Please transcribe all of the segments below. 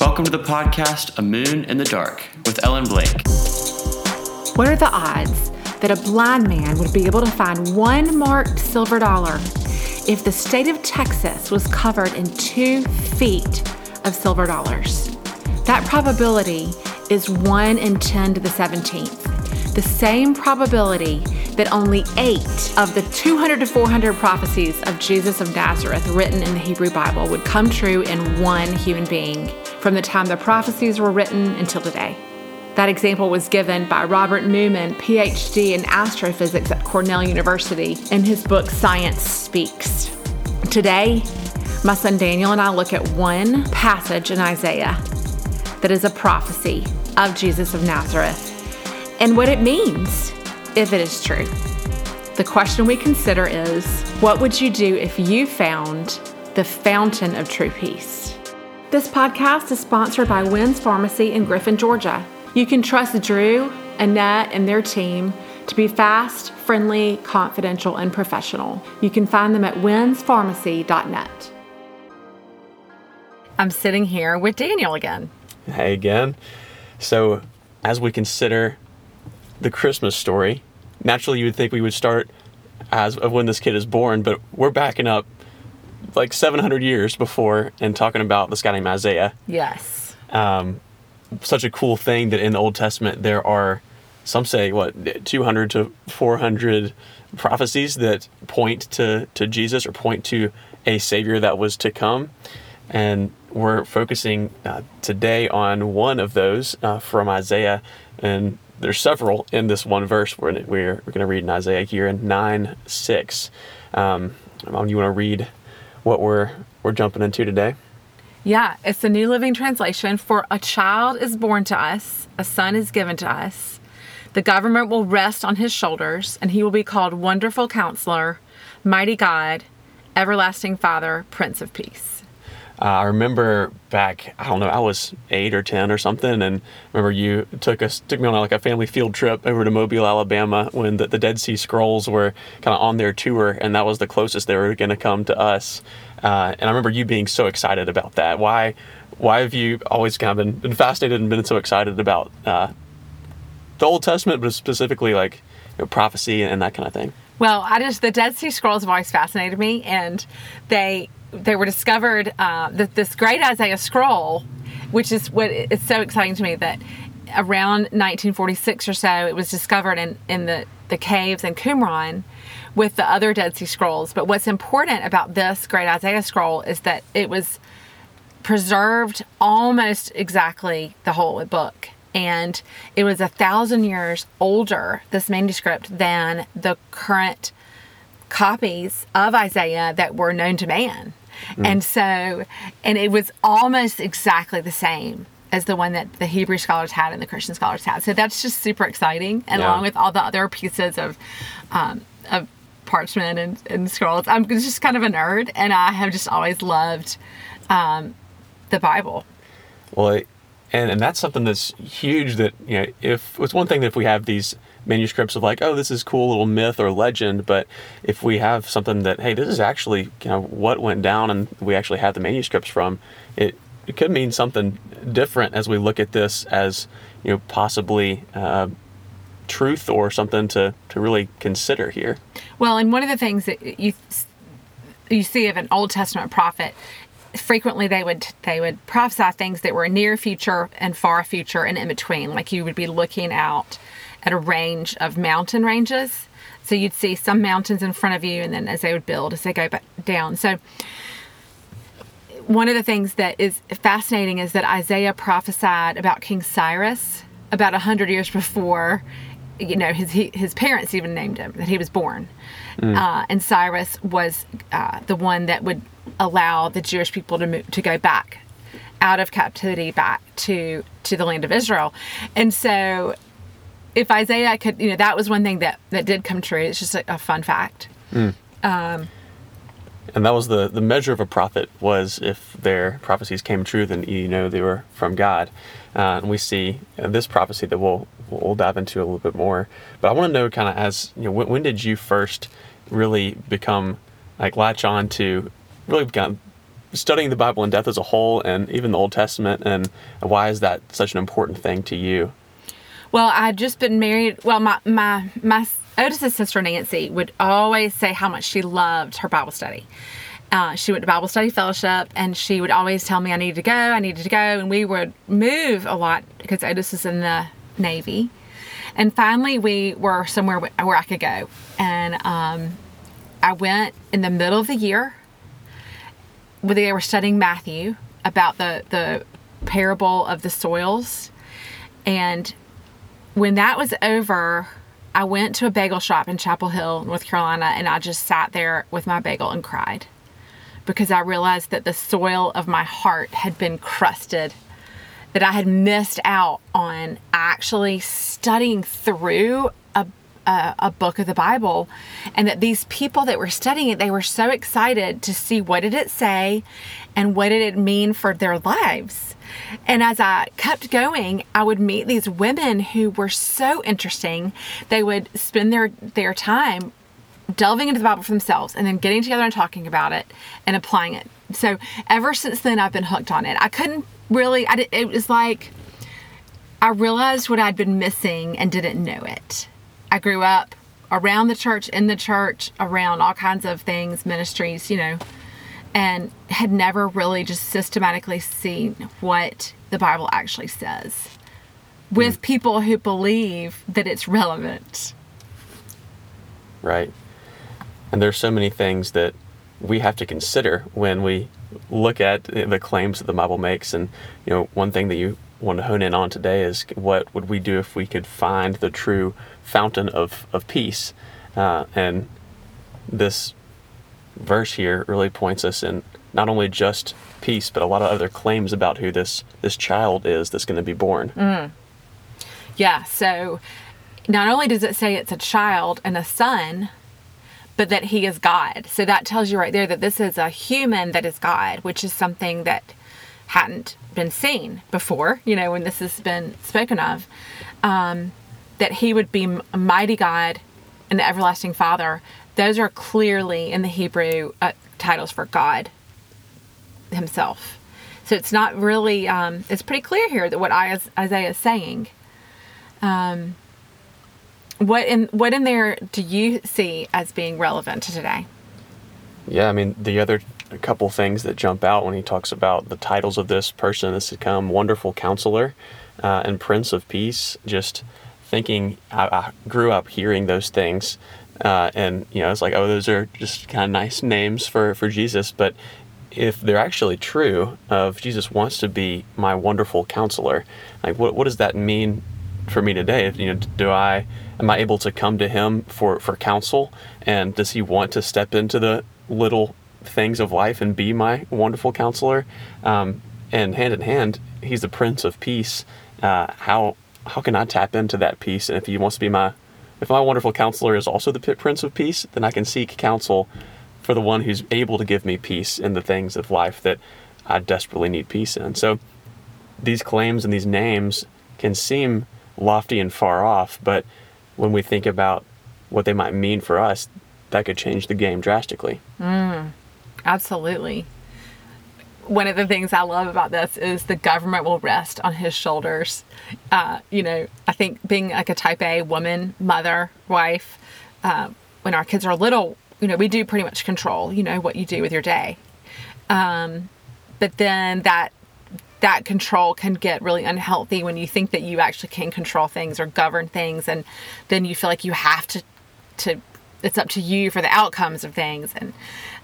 Welcome to the podcast A Moon in the Dark with Ellen Blake. What are the odds that a blind man would be able to find one marked silver dollar if the state of Texas was covered in two feet of silver dollars? That probability is 1 in 10 to the 17th. The same probability that only eight of the 200 to 400 prophecies of Jesus of Nazareth written in the Hebrew Bible would come true in one human being from the time the prophecies were written until today. That example was given by Robert Newman, PhD in astrophysics at Cornell University, in his book Science Speaks. Today, my son Daniel and I look at one passage in Isaiah that is a prophecy of Jesus of Nazareth and what it means if it is true. The question we consider is what would you do if you found the fountain of true peace? This podcast is sponsored by Wynn's Pharmacy in Griffin, Georgia. You can trust Drew, Annette, and their team to be fast, friendly, confidential, and professional. You can find them at winspharmacy.net. I'm sitting here with Daniel again. Hey again. So, as we consider the Christmas story, naturally you would think we would start as of when this kid is born, but we're backing up like 700 years before and talking about this guy named Isaiah. Yes. Um, such a cool thing that in the Old Testament there are some say what 200 to 400 prophecies that point to to Jesus or point to a savior that was to come and we're focusing uh, today on one of those uh, from Isaiah and there's several in this one verse we're, we're, we're going to read in Isaiah here in 9 6 um, you want to read what we're we're jumping into today yeah, it's the New Living Translation. For a child is born to us, a son is given to us. The government will rest on his shoulders, and he will be called Wonderful Counselor, Mighty God, Everlasting Father, Prince of Peace. Uh, I remember back, I don't know, I was eight or ten or something, and remember you took us took me on like a family field trip over to Mobile, Alabama, when the, the Dead Sea Scrolls were kind of on their tour, and that was the closest they were going to come to us. Uh, and I remember you being so excited about that. Why, why have you always kind of been, been fascinated and been so excited about uh, the Old Testament, but specifically like you know, prophecy and that kind of thing? Well, I just the Dead Sea Scrolls have always fascinated me, and they they were discovered uh, that this great Isaiah scroll, which is what it's so exciting to me that around 1946 or so it was discovered in in the the caves in Qumran with the other Dead Sea Scrolls. But what's important about this great Isaiah scroll is that it was preserved almost exactly the whole book. And it was a thousand years older, this manuscript, than the current copies of Isaiah that were known to man. Mm. And so, and it was almost exactly the same as the one that the Hebrew scholars had and the Christian scholars had. So that's just super exciting. And yeah. along with all the other pieces of, um, of parchment and, and scrolls, I'm just kind of a nerd and I have just always loved um, the Bible. Well, and, and that's something that's huge that, you know, if it's one thing that if we have these manuscripts of like, oh, this is cool little myth or legend, but if we have something that, hey, this is actually you know what went down and we actually have the manuscripts from, it it could mean something different as we look at this as you know possibly uh, truth or something to to really consider here. Well, and one of the things that you you see of an Old Testament prophet frequently they would they would prophesy things that were near future and far future and in between like you would be looking out at a range of mountain ranges. So you'd see some mountains in front of you and then as they would build as they go back down. So one of the things that is fascinating is that Isaiah prophesied about King Cyrus about a hundred years before, you know, his his parents even named him that he was born, mm. uh, and Cyrus was uh, the one that would allow the Jewish people to move, to go back out of captivity back to to the land of Israel, and so if Isaiah could, you know, that was one thing that that did come true. It's just a, a fun fact. Mm. Um, and that was the the measure of a prophet was if their prophecies came true, then you know they were from God. Uh, and we see this prophecy that we'll we'll dive into a little bit more. But I want to know, kind of, as you know, when, when, did you first really become like latch on to really become studying the Bible in depth as a whole, and even the Old Testament, and why is that such an important thing to you? Well, I'd just been married. Well, my my my Otis's sister Nancy would always say how much she loved her Bible study. Uh, she went to Bible study fellowship, and she would always tell me I needed to go, I needed to go, and we would move a lot because Otis is in the Navy. And finally, we were somewhere where I could go, and um, I went in the middle of the year. Where they were studying Matthew about the the parable of the soils, and when that was over, I went to a bagel shop in Chapel Hill, North Carolina, and I just sat there with my bagel and cried because I realized that the soil of my heart had been crusted, that I had missed out on actually studying through a, a, a, book of the Bible, and that these people that were studying it, they were so excited to see what did it say and what did it mean for their lives. And as I kept going, I would meet these women who were so interesting. They would spend their, their time delving into the Bible for themselves and then getting together and talking about it and applying it. So ever since then, I've been hooked on it. I couldn't really, I it was like I realized what I'd been missing and didn't know it. I grew up around the church, in the church, around all kinds of things, ministries, you know, and had never really just systematically seen what the Bible actually says with mm. people who believe that it's relevant. Right. And there's so many things that we have to consider when we look at the claims that the Bible makes. And, you know, one thing that you want to hone in on today is what would we do if we could find the true fountain of, of peace? Uh, and this verse here really points us in not only just peace, but a lot of other claims about who this this child is that's going to be born. Mm. Yeah. So not only does it say it's a child and a son, but that he is God. So that tells you right there that this is a human that is God, which is something that hadn't been seen before. You know, when this has been spoken of, um, that he would be a mighty God and the everlasting Father those are clearly in the Hebrew uh, titles for God Himself. So it's not really, um, it's pretty clear here that what Isaiah is saying. Um, what in what in there do you see as being relevant to today? Yeah, I mean the other couple things that jump out when he talks about the titles of this person this come wonderful counselor uh, and prince of peace. Just thinking, I, I grew up hearing those things uh, and you know, it's like, oh, those are just kind of nice names for for Jesus. But if they're actually true, of Jesus wants to be my wonderful counselor, like what what does that mean for me today? You know, do I am I able to come to Him for for counsel? And does He want to step into the little things of life and be my wonderful counselor? Um, and hand in hand, He's the Prince of Peace. Uh, how how can I tap into that peace? And if He wants to be my if my wonderful counselor is also the Prince of Peace, then I can seek counsel for the one who's able to give me peace in the things of life that I desperately need peace in. So these claims and these names can seem lofty and far off, but when we think about what they might mean for us, that could change the game drastically. Mm, absolutely one of the things I love about this is the government will rest on his shoulders. Uh, you know, I think being like a type A woman, mother, wife, uh, when our kids are little, you know, we do pretty much control, you know, what you do with your day. Um, but then that that control can get really unhealthy when you think that you actually can control things or govern things and then you feel like you have to to it's up to you for the outcomes of things and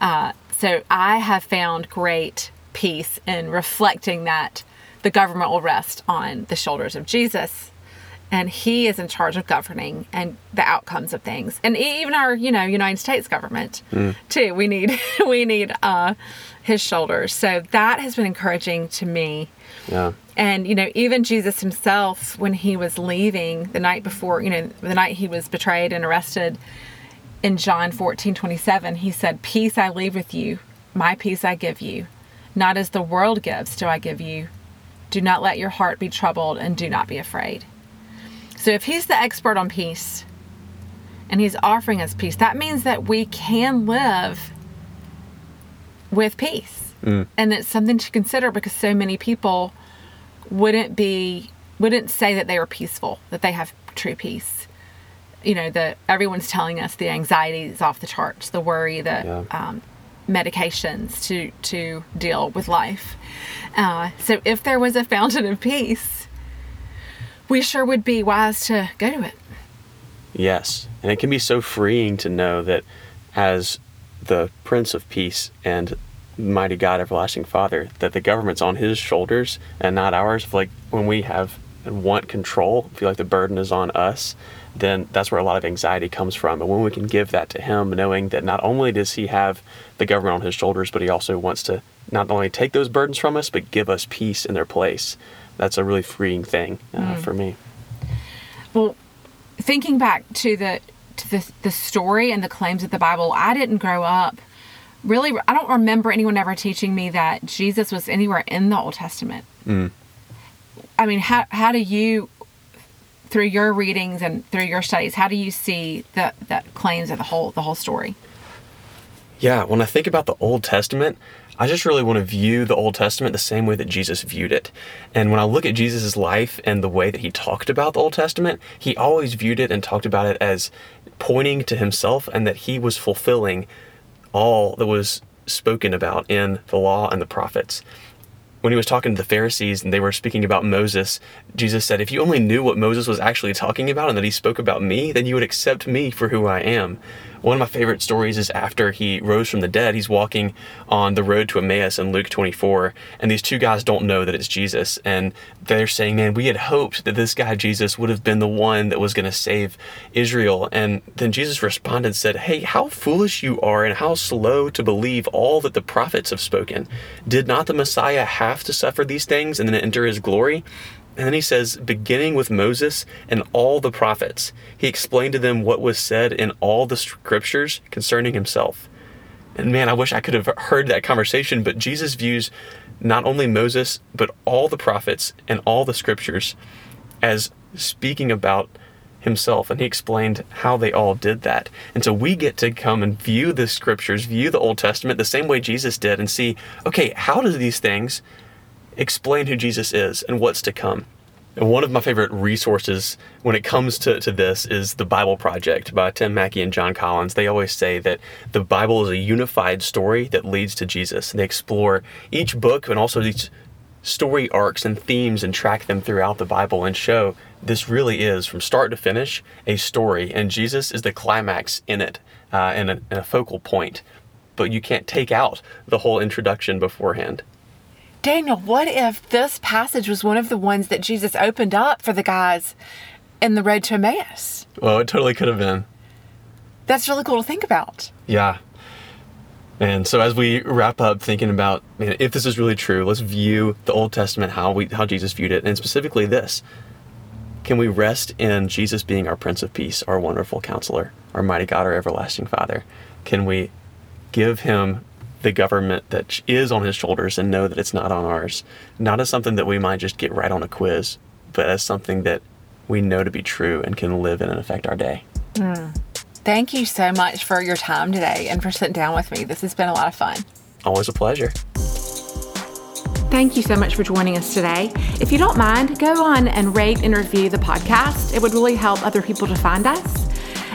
uh, so i have found great peace in reflecting that the government will rest on the shoulders of Jesus and he is in charge of governing and the outcomes of things. And even our you know united states government mm. too. We need we need uh his shoulders. So that has been encouraging to me. Yeah. And you know even jesus himself when he was leaving the night before you know the night he was betrayed and arrested in john 14 27 he said peace i leave with you my peace i give you not as the world gives, do I give you. Do not let your heart be troubled and do not be afraid. So, if He's the expert on peace and He's offering us peace, that means that we can live with peace. Mm. And it's something to consider because so many people wouldn't be wouldn't say that they are peaceful, that they have true peace. You know, the everyone's telling us the anxiety is off the charts, the worry, the Yeah. um, medications to to deal with life. Uh, so if there was a fountain of peace, we sure would be wise to go to it. Yes. And it can be so freeing to know that as the Prince of Peace and mighty God, everlasting Father, that the government's on his shoulders and not ours. Like when we have and want control, feel like the burden is on us, then that's where a lot of anxiety comes from. And when we can give that to him, knowing that not only does he have the government on his shoulders, but he also wants to not only take those burdens from us, but give us peace in their place. That's a really freeing thing uh, for me. Well, thinking back to the to the the story and the claims of the Bible, I didn't grow up really. I don't remember anyone ever teaching me that Jesus was anywhere in the Old Testament. I mean, how how do you through your readings and through your studies, how do you see the the claims of the whole the whole story? Yeah, when I think about the Old Testament, I just really want to view the Old Testament the same way that Jesus viewed it. And when I look at Jesus' life and the way that he talked about the Old Testament, he always viewed it and talked about it as pointing to himself and that he was fulfilling all that was spoken about in the law and the prophets. When he was talking to the Pharisees and they were speaking about Moses, Jesus said, If you only knew what Moses was actually talking about and that he spoke about me, then you would accept me for who I am. One of my favorite stories is after he rose from the dead, he's walking on the road to Emmaus in Luke 24, and these two guys don't know that it's Jesus. And they're saying, Man, we had hoped that this guy, Jesus, would have been the one that was going to save Israel. And then Jesus responded and said, Hey, how foolish you are, and how slow to believe all that the prophets have spoken. Did not the Messiah have to suffer these things and then enter his glory? And then he says, beginning with Moses and all the prophets, he explained to them what was said in all the scriptures concerning himself. And man, I wish I could have heard that conversation, but Jesus views not only Moses, but all the prophets and all the scriptures as speaking about himself. And he explained how they all did that. And so we get to come and view the scriptures, view the Old Testament the same way Jesus did, and see, okay, how do these things explain who Jesus is and what's to come. And one of my favorite resources when it comes to, to this is the Bible Project by Tim Mackie and Jon Collins. They always say that the Bible is a unified story that leads to Jesus. And they explore each book and also these story arcs and themes and track them throughout the Bible and show this really is, from start to finish, a story. And Jesus is the climax in it uh, and, a, and a focal point. But you can't take out the whole introduction beforehand. Daniel, what if this passage was one of the ones that Jesus opened up for the guys in the road to Emmaus? Well, it totally could have been. That's really cool to think about. Yeah. And so as we wrap up thinking about man, if this is really true, let's view the Old Testament how we how Jesus viewed it, and specifically this. Can we rest in Jesus being our Prince of Peace, our wonderful counselor, our mighty God, our everlasting Father? Can we give him the government that is on his shoulders and know that it's not on ours? Not as something that we might just get right on a quiz, but as something that we know to be true and can live in and affect our day. Thank you so much for your time today and for sitting down with me. This has been a lot of fun. Always a pleasure. Thank you so much for joining us today. If you don't mind, go on and rate and review the podcast. It would really help other people to find us.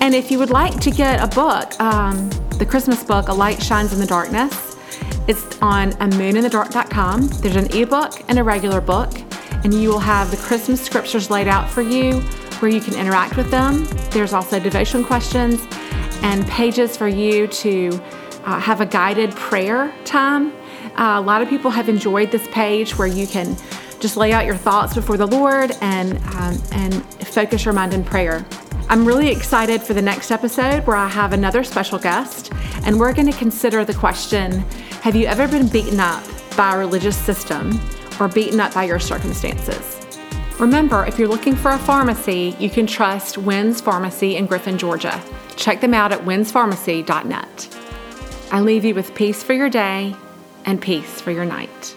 And if you would like to get a book, um, the Christmas book, A Light Shines in the Darkness, it's on a mooninthedark.com. There's an ebook and a regular book, and you will have the Christmas scriptures laid out for you where you can interact with them. There's also devotion questions and pages for you to uh, have a guided prayer time. Uh, a lot of people have enjoyed this page where you can just lay out your thoughts before the Lord and um, and focus your mind in prayer. I'm really excited for the next episode where I have another special guest, and we're going to consider the question Have you ever been beaten up by a religious system or beaten up by your circumstances? Remember, if you're looking for a pharmacy, you can trust Wynn's Pharmacy in Griffin, Georgia. Check them out at winspharmacy.net. I leave you with peace for your day and peace for your night.